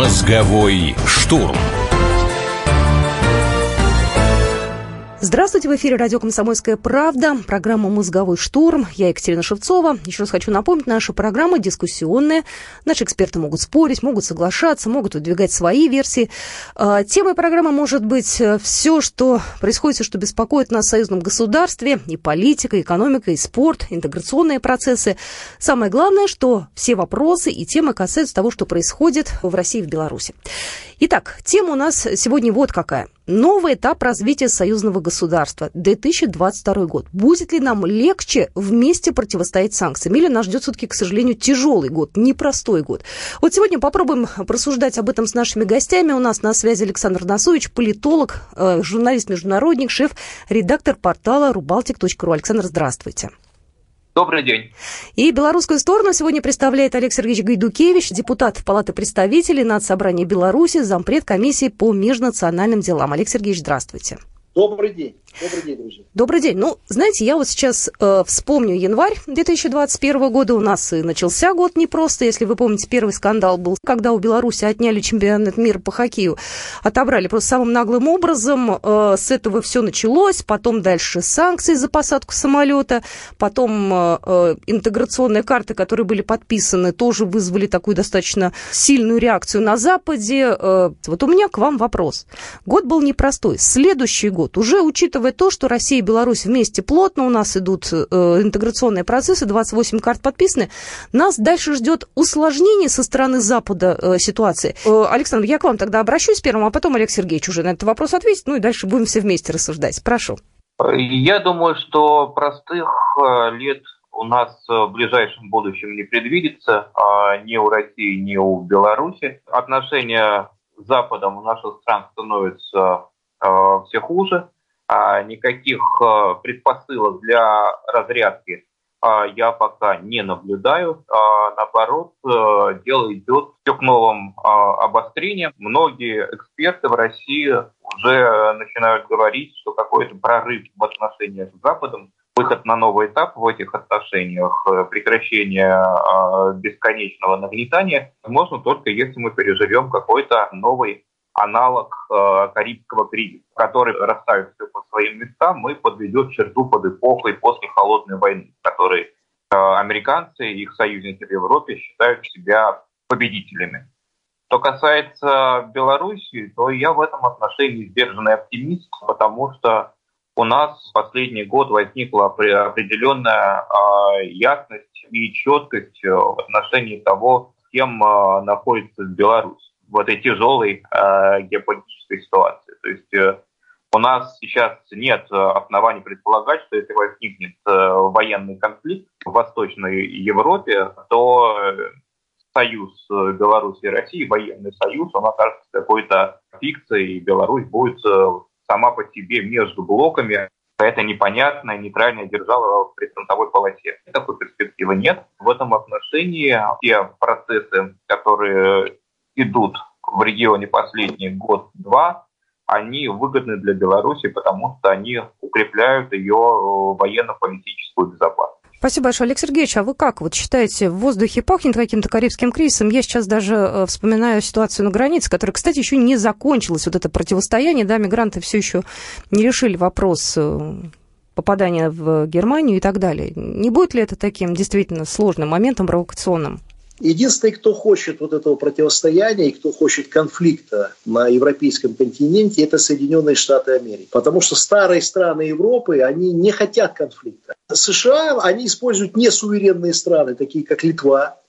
Мозговой штурм. Здравствуйте, в эфире радио «Комсомольская правда», программа «Мозговой штурм». Я Екатерина Шевцова. Еще раз хочу напомнить, наша программа дискуссионная. Наши эксперты могут спорить, могут соглашаться, могут выдвигать свои версии. А, темой программы может быть э, все, что происходит, что беспокоит нас в союзном государстве. И политика, и экономика, и спорт, интеграционные процессы. Самое главное, что все вопросы и темы касаются того, что происходит в России и в Беларуси. Итак, тема у нас сегодня вот какая. Новый этап развития союзного государства, 2022 год. Будет ли нам легче вместе противостоять санкциям? Или нас ждет все-таки, к сожалению, тяжелый год, непростой год? Вот сегодня попробуем просуждать об этом с нашими гостями. У нас на связи Александр Насович, политолог, э, журналист-международник, шеф-редактор портала rubaltic.ru. Александр, здравствуйте. Добрый день. И белорусскую сторону сегодня представляет Олег Сергеевич Гайдукевич, депутат Палаты представителей Нацсобрания Беларуси, зампред комиссии по межнациональным делам. Олег Сергеевич, здравствуйте. Добрый день. Добрый день, друзья. Добрый день. Ну, знаете, я вот сейчас э, вспомню январь 2021 года. У нас и начался год непросто. Если вы помните, первый скандал был, когда у Беларуси отняли чемпионат мира по хоккею. Отобрали просто самым наглым образом. Э, с этого все началось. Потом дальше санкции за посадку самолета. Потом э, э, интеграционные карты, которые были подписаны, тоже вызвали такую достаточно сильную реакцию на Западе. Э, вот у меня к вам вопрос. Год был непростой. Следующий год, уже учитывая то, что Россия и Беларусь вместе плотно, у нас идут э, интеграционные процессы, 28 карт подписаны, нас дальше ждет усложнение со стороны Запада э, ситуации. Э, Александр, я к вам тогда обращусь первым, а потом Олег Сергеевич уже на этот вопрос ответит, ну и дальше будем все вместе рассуждать. Прошу. Я думаю, что простых лет у нас в ближайшем будущем не предвидится а ни у России, ни у Беларуси. Отношения с Западом у наших стран становятся все хуже. А, никаких а, предпосылок для разрядки а, я пока не наблюдаю. Наоборот, дело идет все к новым обострениям. Многие эксперты в России уже начинают говорить, что какой-то прорыв в отношениях с Западом, выход на новый этап в этих отношениях, прекращение бесконечного нагнетания, можно только если мы переживем какой-то новый аналог э, Карибского кризиса, который расставит все по своим местам и подведет черту под эпохой после Холодной войны, в которой э, американцы и их союзники в Европе считают себя победителями. Что касается Беларуси, то я в этом отношении сдержанный оптимист, потому что у нас в последний год возникла определенная э, ясность и четкость в отношении того, с кем э, находится Беларусь в этой тяжелой э, геополитической ситуации. То есть э, у нас сейчас нет э, оснований предполагать, что если возникнет э, военный конфликт в Восточной Европе, то э, союз э, Беларуси и России, военный союз, он окажется какой-то фикцией, и Беларусь будет сама по себе между блоками это непонятная нейтральная держава в прифронтовой полосе. Такой перспективы нет. В этом отношении те процессы, которые идут в регионе последний год-два, они выгодны для Беларуси, потому что они укрепляют ее э, военно-политическую безопасность. Спасибо большое, Олег Сергеевич. А вы как вот считаете, в воздухе пахнет каким-то карибским кризисом? Я сейчас даже э, вспоминаю ситуацию на границе, которая, кстати, еще не закончилась, вот это противостояние, да, мигранты все еще не решили вопрос э, попадания в Германию и так далее. Не будет ли это таким действительно сложным моментом провокационным? Единственный, кто хочет вот этого противостояния и кто хочет конфликта на европейском континенте, это Соединенные Штаты Америки. Потому что старые страны Европы, они не хотят конфликта. США, они используют несуверенные страны, такие как Литва,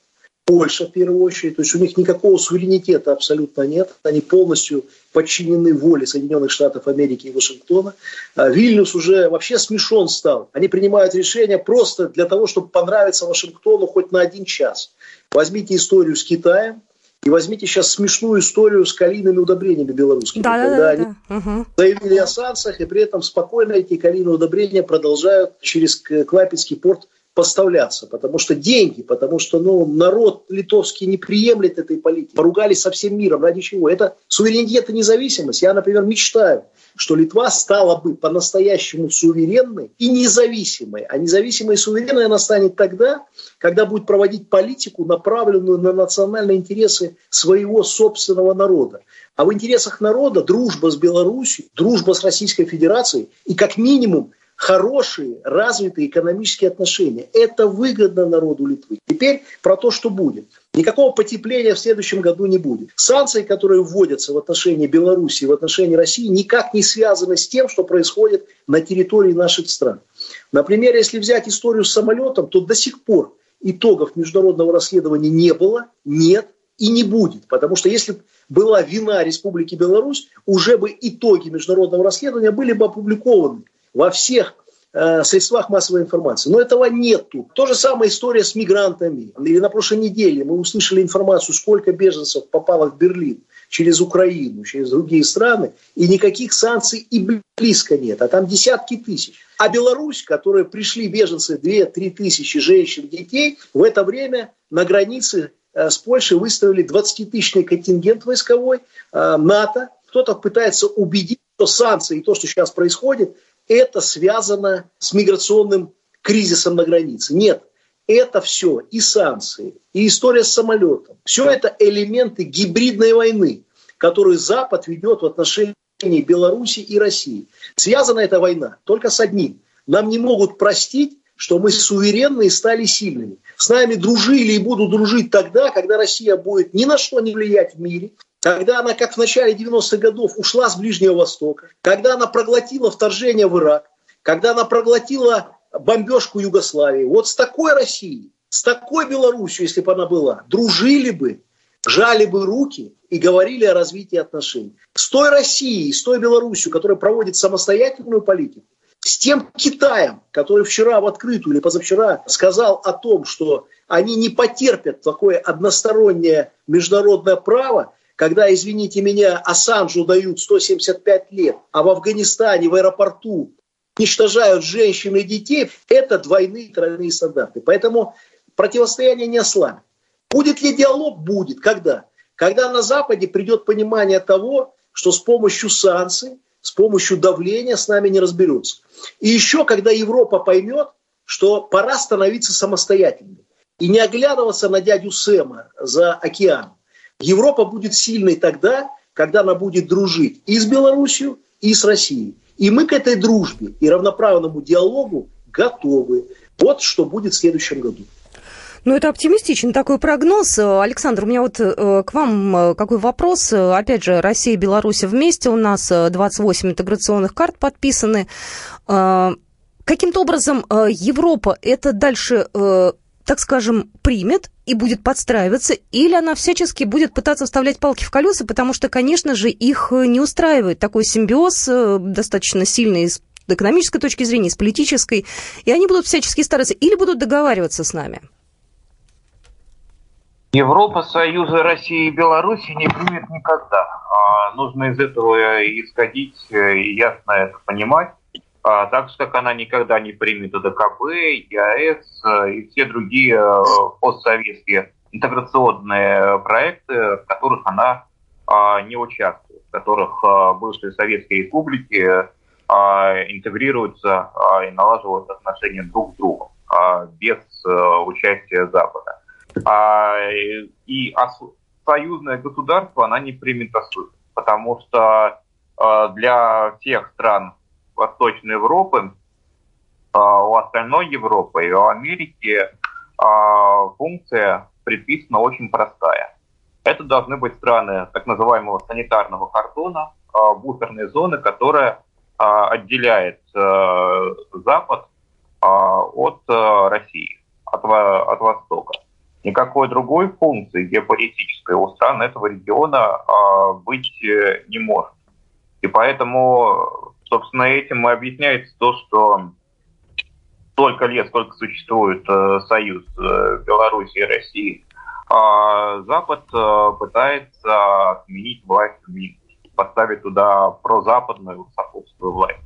Польша в первую очередь. То есть у них никакого суверенитета абсолютно нет. Они полностью подчинены воле Соединенных Штатов Америки и Вашингтона. А Вильнюс уже вообще смешон стал. Они принимают решения просто для того, чтобы понравиться Вашингтону хоть на один час. Возьмите историю с Китаем, и возьмите сейчас смешную историю с калийными удобрениями белорусскими. Да, когда да, они да. Угу. заявили о санкциях, и при этом спокойно эти калийные удобрения продолжают через Клапецкий порт поставляться, потому что деньги, потому что ну, народ литовский не приемлет этой политики. Поругались со всем миром. Ради чего? Это суверенитет и независимость. Я, например, мечтаю, что Литва стала бы по-настоящему суверенной и независимой. А независимой и суверенной она станет тогда, когда будет проводить политику, направленную на национальные интересы своего собственного народа. А в интересах народа дружба с Беларусью, дружба с Российской Федерацией и как минимум хорошие, развитые экономические отношения. Это выгодно народу Литвы. Теперь про то, что будет. Никакого потепления в следующем году не будет. Санкции, которые вводятся в отношении Беларуси, в отношении России, никак не связаны с тем, что происходит на территории наших стран. Например, если взять историю с самолетом, то до сих пор итогов международного расследования не было, нет и не будет. Потому что если была вина Республики Беларусь, уже бы итоги международного расследования были бы опубликованы во всех э, средствах массовой информации. Но этого нету. То же самое история с мигрантами. Или на прошлой неделе мы услышали информацию, сколько беженцев попало в Берлин через Украину, через другие страны, и никаких санкций и близко нет, а там десятки тысяч. А Беларусь, которые пришли беженцы 2-3 тысячи женщин, детей, в это время на границе э, с Польшей выставили 20-тысячный контингент войсковой э, НАТО. Кто-то пытается убедить, что санкции и то, что сейчас происходит, это связано с миграционным кризисом на границе. Нет, это все и санкции, и история с самолетом. Все это элементы гибридной войны, которую Запад ведет в отношении Беларуси и России. Связана эта война только с одним. Нам не могут простить, что мы суверенны и стали сильными. С нами дружили и будут дружить тогда, когда Россия будет ни на что не влиять в мире, когда она, как в начале 90-х годов, ушла с Ближнего Востока, когда она проглотила вторжение в Ирак, когда она проглотила бомбежку Югославии. Вот с такой Россией, с такой Белоруссией, если бы она была, дружили бы, жали бы руки и говорили о развитии отношений. С той Россией, с той Белоруссией, которая проводит самостоятельную политику, с тем Китаем, который вчера в открытую или позавчера сказал о том, что они не потерпят такое одностороннее международное право, когда, извините меня, Ассанжу дают 175 лет, а в Афганистане в аэропорту уничтожают женщин и детей, это двойные тройные стандарты. Поэтому противостояние не ослабит. Будет ли диалог? Будет. Когда? Когда на Западе придет понимание того, что с помощью санкций, с помощью давления с нами не разберутся. И еще, когда Европа поймет, что пора становиться самостоятельной и не оглядываться на дядю Сэма за океаном. Европа будет сильной тогда, когда она будет дружить и с Белоруссией, и с Россией. И мы к этой дружбе и равноправному диалогу готовы. Вот что будет в следующем году. Ну, это оптимистичный такой прогноз. Александр, у меня вот э, к вам э, какой вопрос. Опять же, Россия и Беларусь вместе. У нас 28 э, интеграционных карт подписаны. Каким-то образом Европа это дальше так скажем, примет и будет подстраиваться, или она всячески будет пытаться вставлять палки в колеса, потому что, конечно же, их не устраивает такой симбиоз э, достаточно сильный с экономической точки зрения, с политической, и они будут всячески стараться или будут договариваться с нами. Европа, Союза России и Беларуси не примет никогда. А, нужно из этого исходить э, и ясно это понимать. А, так как она никогда не примет ДКБ, ЕАЭС э, и все другие э, постсоветские интеграционные проекты, в которых она а, не участвует, в которых а, бывшие советские республики интегрируются и налаживают отношения друг с другом без э, участия Запада. И союзное государство она не примет особенно, потому что для тех стран, Восточной Европы, а, у остальной Европы и у Америки а, функция предписана очень простая. Это должны быть страны так называемого санитарного кордона, а, буферные зоны, которая отделяет Запад от России, от, от Востока. Никакой другой функции геополитической у стран этого региона быть э, не может. И поэтому Собственно, этим и объясняется то, что столько лет, сколько существует э, союз э, Беларуси и России, э, Запад э, пытается отменить власть в Минске, поставить туда прозападную сопутствую власть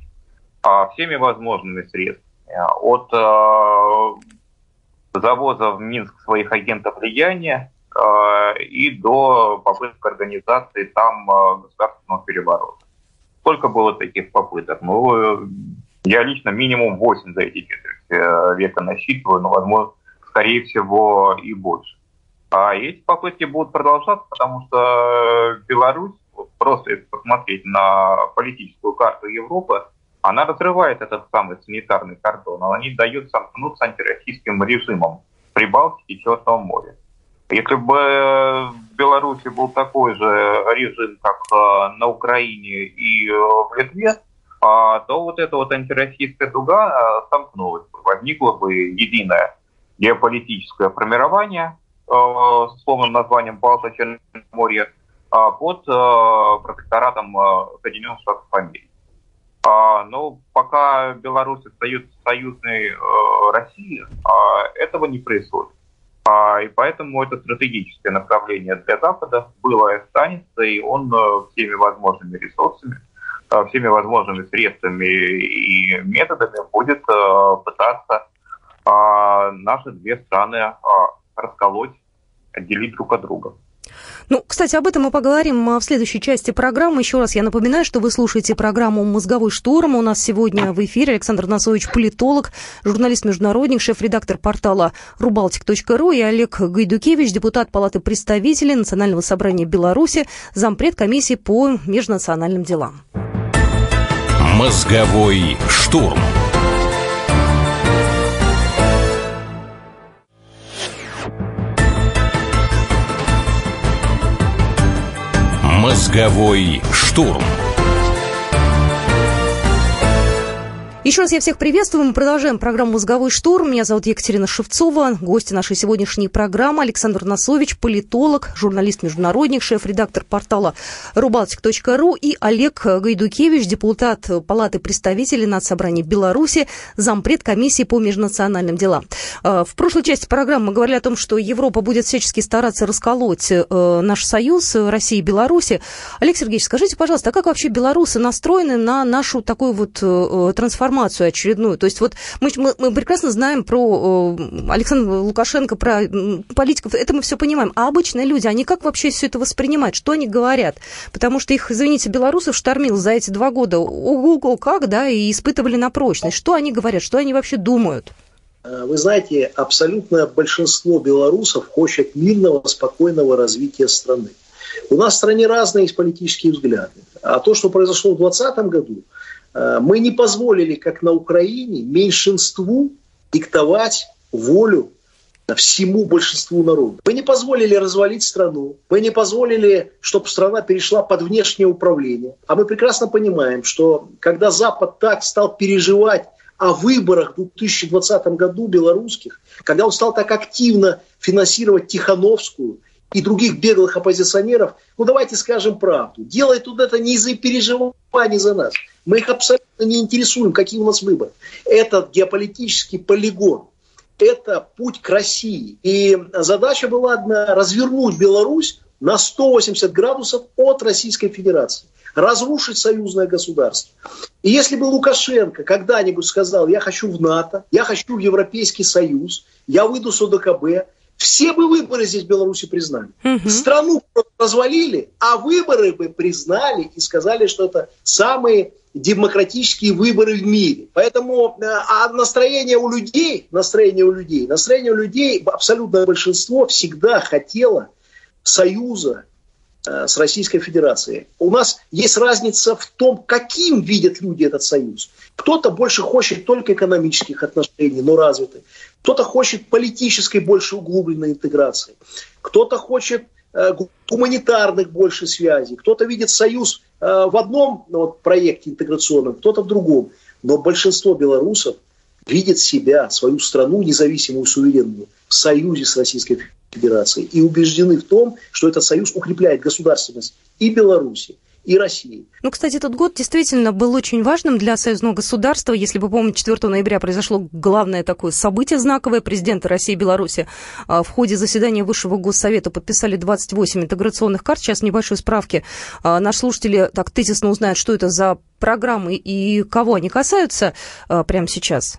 э, всеми возможными средствами. От э, завоза в Минск своих агентов влияния э, и до попыток организации там э, государственного переворота. Сколько было таких попыток? Ну, я лично минимум 8 за эти четверть века насчитываю, но, возможно, скорее всего, и больше. А эти попытки будут продолжаться, потому что Беларусь, просто если посмотреть на политическую карту Европы, она разрывает этот самый санитарный кордон, она не дает сомкнуться антироссийским режимом при Балтике и Черном море. Если бы в Беларуси был такой же режим, как э, на Украине и э, в Литве, а, то вот эта вот антироссийская дуга э, сомкнулась, возникло бы единое геополитическое формирование с полным названием Балто-Черноморье под протекторатом Соединенных Штатов Америки. А, но пока Беларусь остается союзной э, России, а, этого не происходит. А, и поэтому это стратегическое направление для Запада было и останется, и он э, всеми возможными ресурсами, э, всеми возможными средствами и методами будет пытаться наши две страны расколоть, отделить друг от друга. Ну, кстати, об этом мы поговорим а, в следующей части программы. Еще раз я напоминаю, что вы слушаете программу «Мозговой штурм». У нас сегодня в эфире Александр Носович, политолог, журналист-международник, шеф-редактор портала рубалтик.ру и Олег Гайдукевич, депутат Палаты представителей Национального собрания Беларуси, зампред комиссии по межнациональным делам. «Мозговой штурм». Мозговой штурм. Еще раз я всех приветствую. Мы продолжаем программу «Мозговой штурм». Меня зовут Екатерина Шевцова. Гости нашей сегодняшней программы Александр Носович, политолог, журналист-международник, шеф-редактор портала рубалтик.ру и Олег Гайдукевич, депутат Палаты представителей Нацсобрания Беларуси, зампред комиссии по межнациональным делам. Э, в прошлой части программы мы говорили о том, что Европа будет всячески стараться расколоть э, наш союз России и Беларуси. Олег Сергеевич, скажите, пожалуйста, а как вообще белорусы настроены на нашу такую вот э, трансформацию информацию очередную. То есть вот мы, мы, мы прекрасно знаем про Александра Лукашенко, про политиков, это мы все понимаем. А обычные люди, они как вообще все это воспринимают? Что они говорят? Потому что их, извините, белорусов штормил за эти два года. Ого, как, да, и испытывали на прочность. Что они говорят? Что они вообще думают? Э, вы знаете, абсолютное большинство белорусов хочет мирного, спокойного развития страны. У нас в стране разные политические взгляды. А то, что произошло в 2020 году, мы не позволили, как на Украине, меньшинству диктовать волю всему большинству народа. Мы не позволили развалить страну, мы не позволили, чтобы страна перешла под внешнее управление. А мы прекрасно понимаем, что когда Запад так стал переживать о выборах в 2020 году белорусских, когда он стал так активно финансировать Тихановскую и других беглых оппозиционеров, ну давайте скажем правду, делает тут это не из-за переживаний за нас. Мы их абсолютно не интересуем, какие у нас выборы. Это геополитический полигон. Это путь к России. И задача была одна – развернуть Беларусь на 180 градусов от Российской Федерации. Разрушить союзное государство. И если бы Лукашенко когда-нибудь сказал, я хочу в НАТО, я хочу в Европейский Союз, я выйду с ОДКБ, все бы выборы здесь в Беларуси признали. Угу. Страну развалили, а выборы бы признали и сказали, что это самые демократические выборы в мире. Поэтому э, а настроение у людей, настроение у людей, настроение у людей, абсолютное большинство всегда хотело союза с Российской Федерацией. У нас есть разница в том, каким видят люди этот союз. Кто-то больше хочет только экономических отношений, но развитых. Кто-то хочет политической больше углубленной интеграции. Кто-то хочет э, гуманитарных больше связей. Кто-то видит союз э, в одном ну, вот, проекте интеграционном, кто-то в другом. Но большинство белорусов видит себя, свою страну независимую, суверенную, в союзе с Российской Федерацией и убеждены в том, что этот союз укрепляет государственность и Беларуси, и России. Ну, кстати, этот год действительно был очень важным для союзного государства. Если вы помните, 4 ноября произошло главное такое событие знаковое. Президенты России и Беларуси а, в ходе заседания Высшего Госсовета подписали 28 интеграционных карт. Сейчас небольшой справки. А, наши слушатели так тезисно узнают, что это за программы и кого они касаются а, прямо сейчас.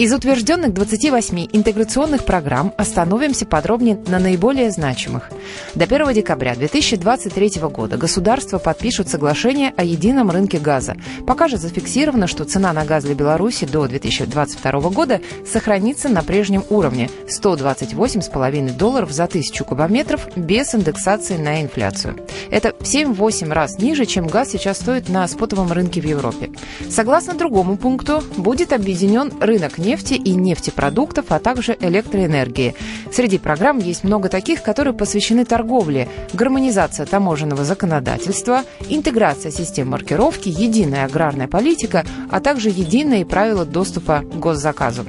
Из утвержденных 28 интеграционных программ остановимся подробнее на наиболее значимых. До 1 декабря 2023 года государства подпишут соглашение о едином рынке газа. Пока же зафиксировано, что цена на газ для Беларуси до 2022 года сохранится на прежнем уровне – 128,5 долларов за тысячу кубометров без индексации на инфляцию. Это в 7-8 раз ниже, чем газ сейчас стоит на спотовом рынке в Европе. Согласно другому пункту, будет объединен рынок нефти нефти и нефтепродуктов, а также электроэнергии. Среди программ есть много таких, которые посвящены торговле, гармонизация таможенного законодательства, интеграция систем маркировки, единая аграрная политика, а также единые правила доступа к госзаказу.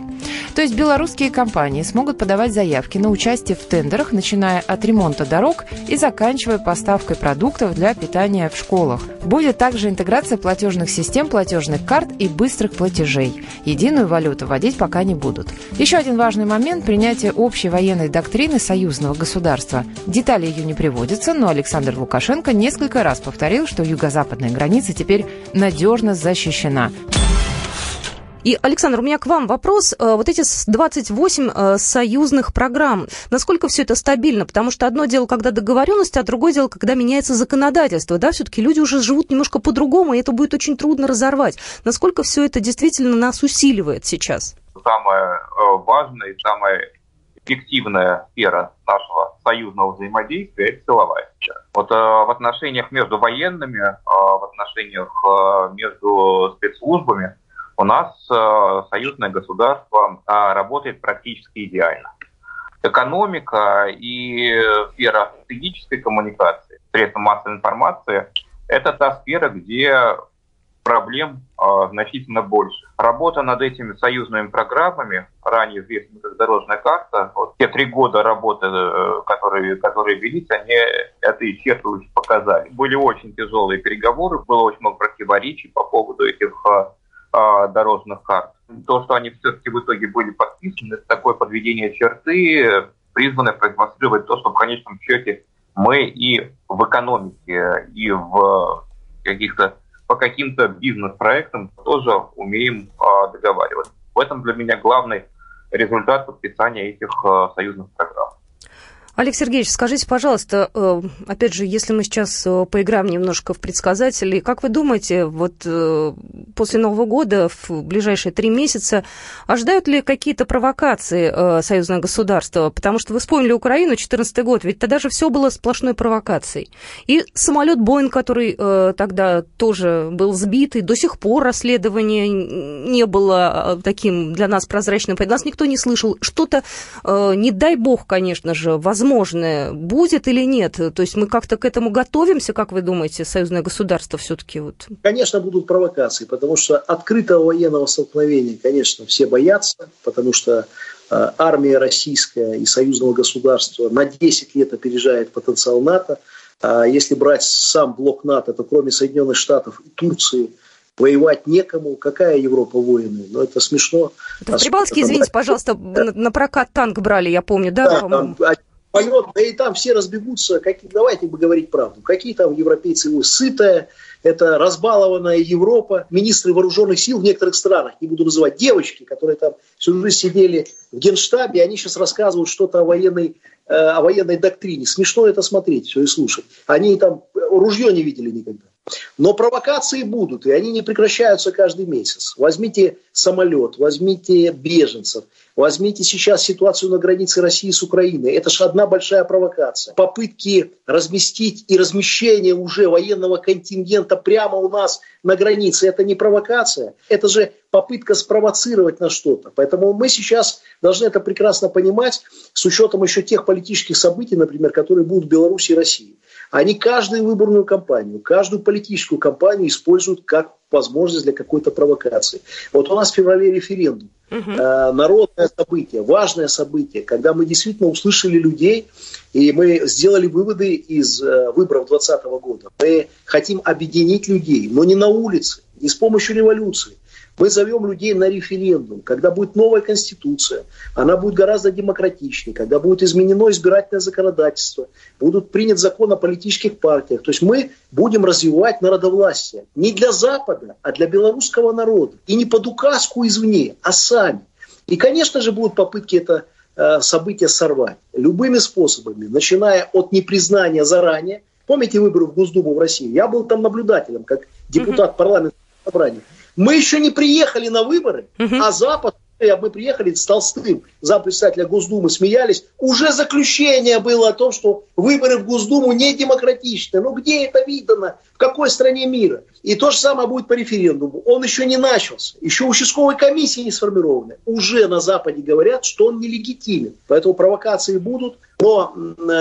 То есть белорусские компании смогут подавать заявки на участие в тендерах, начиная от ремонта дорог и заканчивая поставкой продуктов для питания в школах. Будет также интеграция платежных систем, платежных карт и быстрых платежей. Единую валюту вводить пока не будут. Еще один важный момент – принятие общей военной доктрины союзного государства. Детали ее не приводятся, но Александр Лукашенко несколько раз повторил, что юго-западная граница теперь надежно защищена. И, Александр, у меня к вам вопрос. Э, вот эти 28 э, союзных программ, насколько все это стабильно? Потому что одно дело, когда договоренность, а другое дело, когда меняется законодательство. Да, все-таки люди уже живут немножко по-другому, и это будет очень трудно разорвать. Насколько все это действительно нас усиливает сейчас? Самая э, важная и самая эффективная сфера нашего союзного взаимодействия – это силовая сфера. Вот в отношениях между военными, в отношениях между спецслужбами – у нас э, союзное государство э, работает практически идеально. Экономика и сфера стратегической коммуникации, средства массовой информации – это та сфера, где проблем э, значительно больше. Работа над этими союзными программами, ранее известными как дорожная карта, вот те три года работы, э, которые, которые велись, они это исчерпывающе показали. Были очень тяжелые переговоры, было очень много противоречий по поводу этих а, дорожных карт. То, что они все-таки в итоге были подписаны, это такое подведение черты, призванное продемонстрировать то, что в конечном счете мы и в экономике, и в каких-то по каким-то бизнес-проектам тоже умеем а, договариваться. В этом для меня главный результат подписания этих а, союзных программ. Олег Сергеевич, скажите, пожалуйста, э, опять же, если мы сейчас э, поиграем немножко в предсказатели, как вы думаете, вот э, после Нового года, в ближайшие три месяца, ожидают ли какие-то провокации союзное государство? Потому что вы вспомнили Украину, 2014 год, ведь тогда же все было сплошной провокацией. И самолет Боинг, который тогда тоже был сбит, и до сих пор расследование не было таким для нас прозрачным, нас никто не слышал. Что-то, не дай бог, конечно же, возможно, возможное будет или нет? То есть мы как-то к этому готовимся, как вы думаете, союзное государство все-таки? Вот? Конечно, будут провокации, потому что открытого военного столкновения, конечно, все боятся, потому что э, армия российская и союзного государства на 10 лет опережает потенциал НАТО. А если брать сам блок НАТО, то кроме Соединенных Штатов и Турции, воевать некому. Какая Европа воины? Ну, это смешно. Это в Прибалтике, извините, пожалуйста, да. на прокат танк брали, я помню, да? Да, там поет, да и там все разбегутся, как, давайте бы говорить правду, какие там европейцы его сытая, это разбалованная Европа, министры вооруженных сил в некоторых странах, не буду называть, девочки, которые там всю жизнь сидели в генштабе, они сейчас рассказывают что-то о военной, э, о военной доктрине. Смешно это смотреть все и слушать. Они там ружье не видели никогда. Но провокации будут, и они не прекращаются каждый месяц. Возьмите самолет, возьмите беженцев, возьмите сейчас ситуацию на границе России с Украиной. Это же одна большая провокация. Попытки разместить и размещение уже военного контингента прямо у нас на границе, это не провокация, это же попытка спровоцировать на что-то. Поэтому мы сейчас должны это прекрасно понимать с учетом еще тех политических событий, например, которые будут в Беларуси и России. Они каждую выборную кампанию, каждую политическую кампанию используют как возможность для какой-то провокации. Вот у нас в феврале референдум. Угу. Э, народное событие, важное событие, когда мы действительно услышали людей, и мы сделали выводы из э, выборов 2020 года. Мы хотим объединить людей, но не на улице, не с помощью революции, мы зовем людей на референдум, когда будет новая конституция, она будет гораздо демократичнее, когда будет изменено избирательное законодательство, будут принят закон о политических партиях. То есть мы будем развивать народовластие не для Запада, а для белорусского народа. И не под указку извне, а сами. И, конечно же, будут попытки это э, событие сорвать любыми способами, начиная от непризнания заранее. Помните выборы в Госдуму в России? Я был там наблюдателем, как депутат парламента собрания. Мы еще не приехали на выборы, а Запад мы приехали с Толстым, зампредседателя Госдумы, смеялись, уже заключение было о том, что выборы в Госдуму не демократичны. Ну где это видно? Какой стране мира? И то же самое будет по референдуму. Он еще не начался. Еще участковой комиссии не сформированы. Уже на Западе говорят, что он нелегитимен. Поэтому провокации будут. Но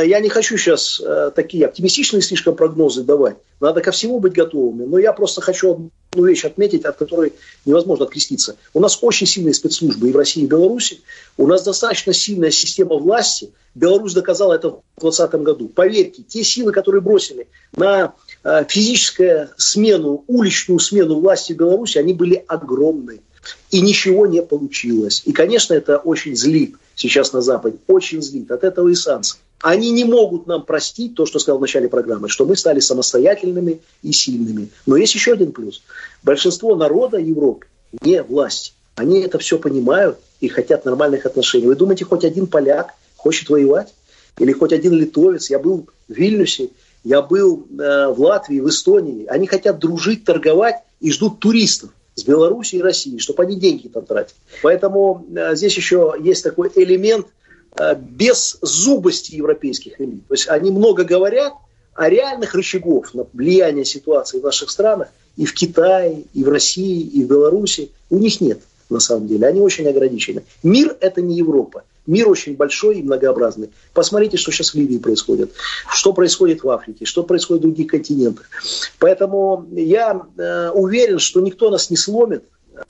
я не хочу сейчас э, такие оптимистичные слишком прогнозы давать. Надо ко всему быть готовыми. Но я просто хочу одну вещь отметить, от которой невозможно откреститься. У нас очень сильные спецслужбы и в России, и в Беларуси. У нас достаточно сильная система власти. Беларусь доказала это в 2020 году. Поверьте, те силы, которые бросили на э, физическую смену, уличную смену власти в Беларуси, они были огромные. И ничего не получилось. И, конечно, это очень злит сейчас на Западе. Очень злит. От этого и санкции. Они не могут нам простить то, что сказал в начале программы, что мы стали самостоятельными и сильными. Но есть еще один плюс. Большинство народа Европы не власть. Они это все понимают и хотят нормальных отношений. Вы думаете, хоть один поляк хочет воевать? Или хоть один литовец? Я был в Вильнюсе, я был э, в Латвии, в Эстонии. Они хотят дружить, торговать и ждут туристов с Беларуси и России, чтобы они деньги там тратили. Поэтому э, здесь еще есть такой элемент – Э, без зубости европейских элит. То есть они много говорят, а реальных рычагов на влияние ситуации в наших странах и в Китае, и в России, и в Беларуси у них нет на самом деле. Они очень ограничены. Мир – это не Европа. Мир очень большой и многообразный. Посмотрите, что сейчас в Ливии происходит, что происходит в Африке, что происходит в других континентах. Поэтому я э, уверен, что никто нас не сломит,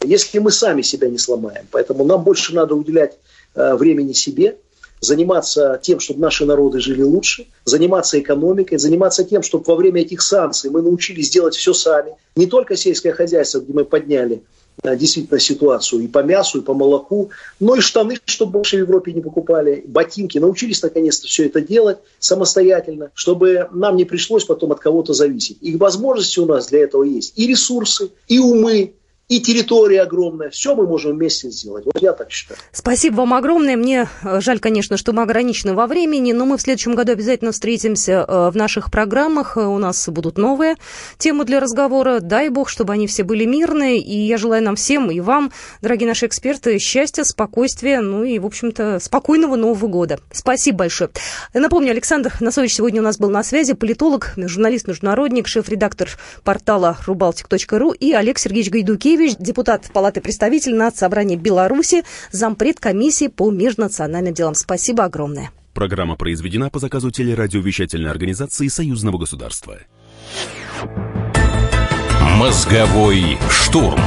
если мы сами себя не сломаем. Поэтому нам больше надо уделять э, времени себе – заниматься тем, чтобы наши народы жили лучше, заниматься экономикой, заниматься тем, чтобы во время этих санкций мы научились делать все сами. Не только сельское хозяйство, где мы подняли действительно ситуацию и по мясу, и по молоку, но и штаны, чтобы больше в Европе не покупали, ботинки. Научились наконец-то все это делать самостоятельно, чтобы нам не пришлось потом от кого-то зависеть. И возможности у нас для этого есть. И ресурсы, и умы, и территория огромная. Все мы можем вместе сделать. Вот я так считаю. Спасибо вам огромное. Мне э, жаль, конечно, что мы ограничены во времени, но мы в следующем году обязательно встретимся э, в наших программах. Э, у нас будут новые темы для разговора. Дай бог, чтобы они все были мирные. И я желаю нам всем и вам, дорогие наши эксперты, счастья, спокойствия, ну и, в общем-то, спокойного Нового года. Спасибо большое. Напомню, Александр Носович сегодня у нас был на связи, политолог, журналист-международник, шеф-редактор портала рубалтик.ру и Олег Сергеевич Гайдукевич, Юрьевич, депутат Палаты представителей Нацсобрания Беларуси, зампред комиссии по межнациональным делам. Спасибо огромное. Программа произведена по заказу телерадиовещательной организации Союзного государства. Мозговой штурм.